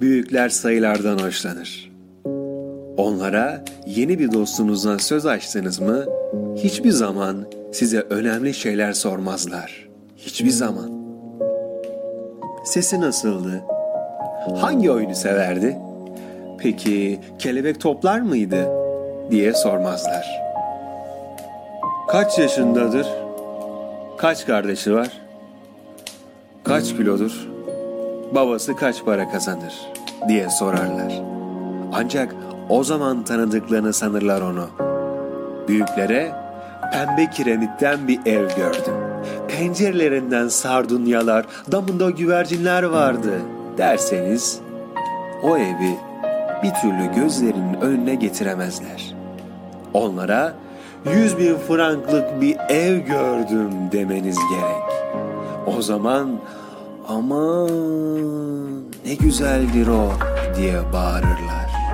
Büyükler sayılardan hoşlanır. Onlara yeni bir dostunuzdan söz açtınız mı hiçbir zaman size önemli şeyler sormazlar. Hiçbir zaman. Sesi nasıldı? Hangi oyunu severdi? Peki kelebek toplar mıydı? diye sormazlar. Kaç yaşındadır? Kaç kardeşi var? Kaç kilodur? Babası kaç para kazanır? diye sorarlar. Ancak o zaman tanıdıklarını sanırlar onu. Büyüklere pembe kiremitten bir ev gördüm. Pencerelerinden sardunyalar, damında güvercinler vardı derseniz o evi bir türlü gözlerinin önüne getiremezler. Onlara yüz bin franklık bir ev gördüm demeniz gerek. O zaman aman ne güzeldir o diye bağırırlar.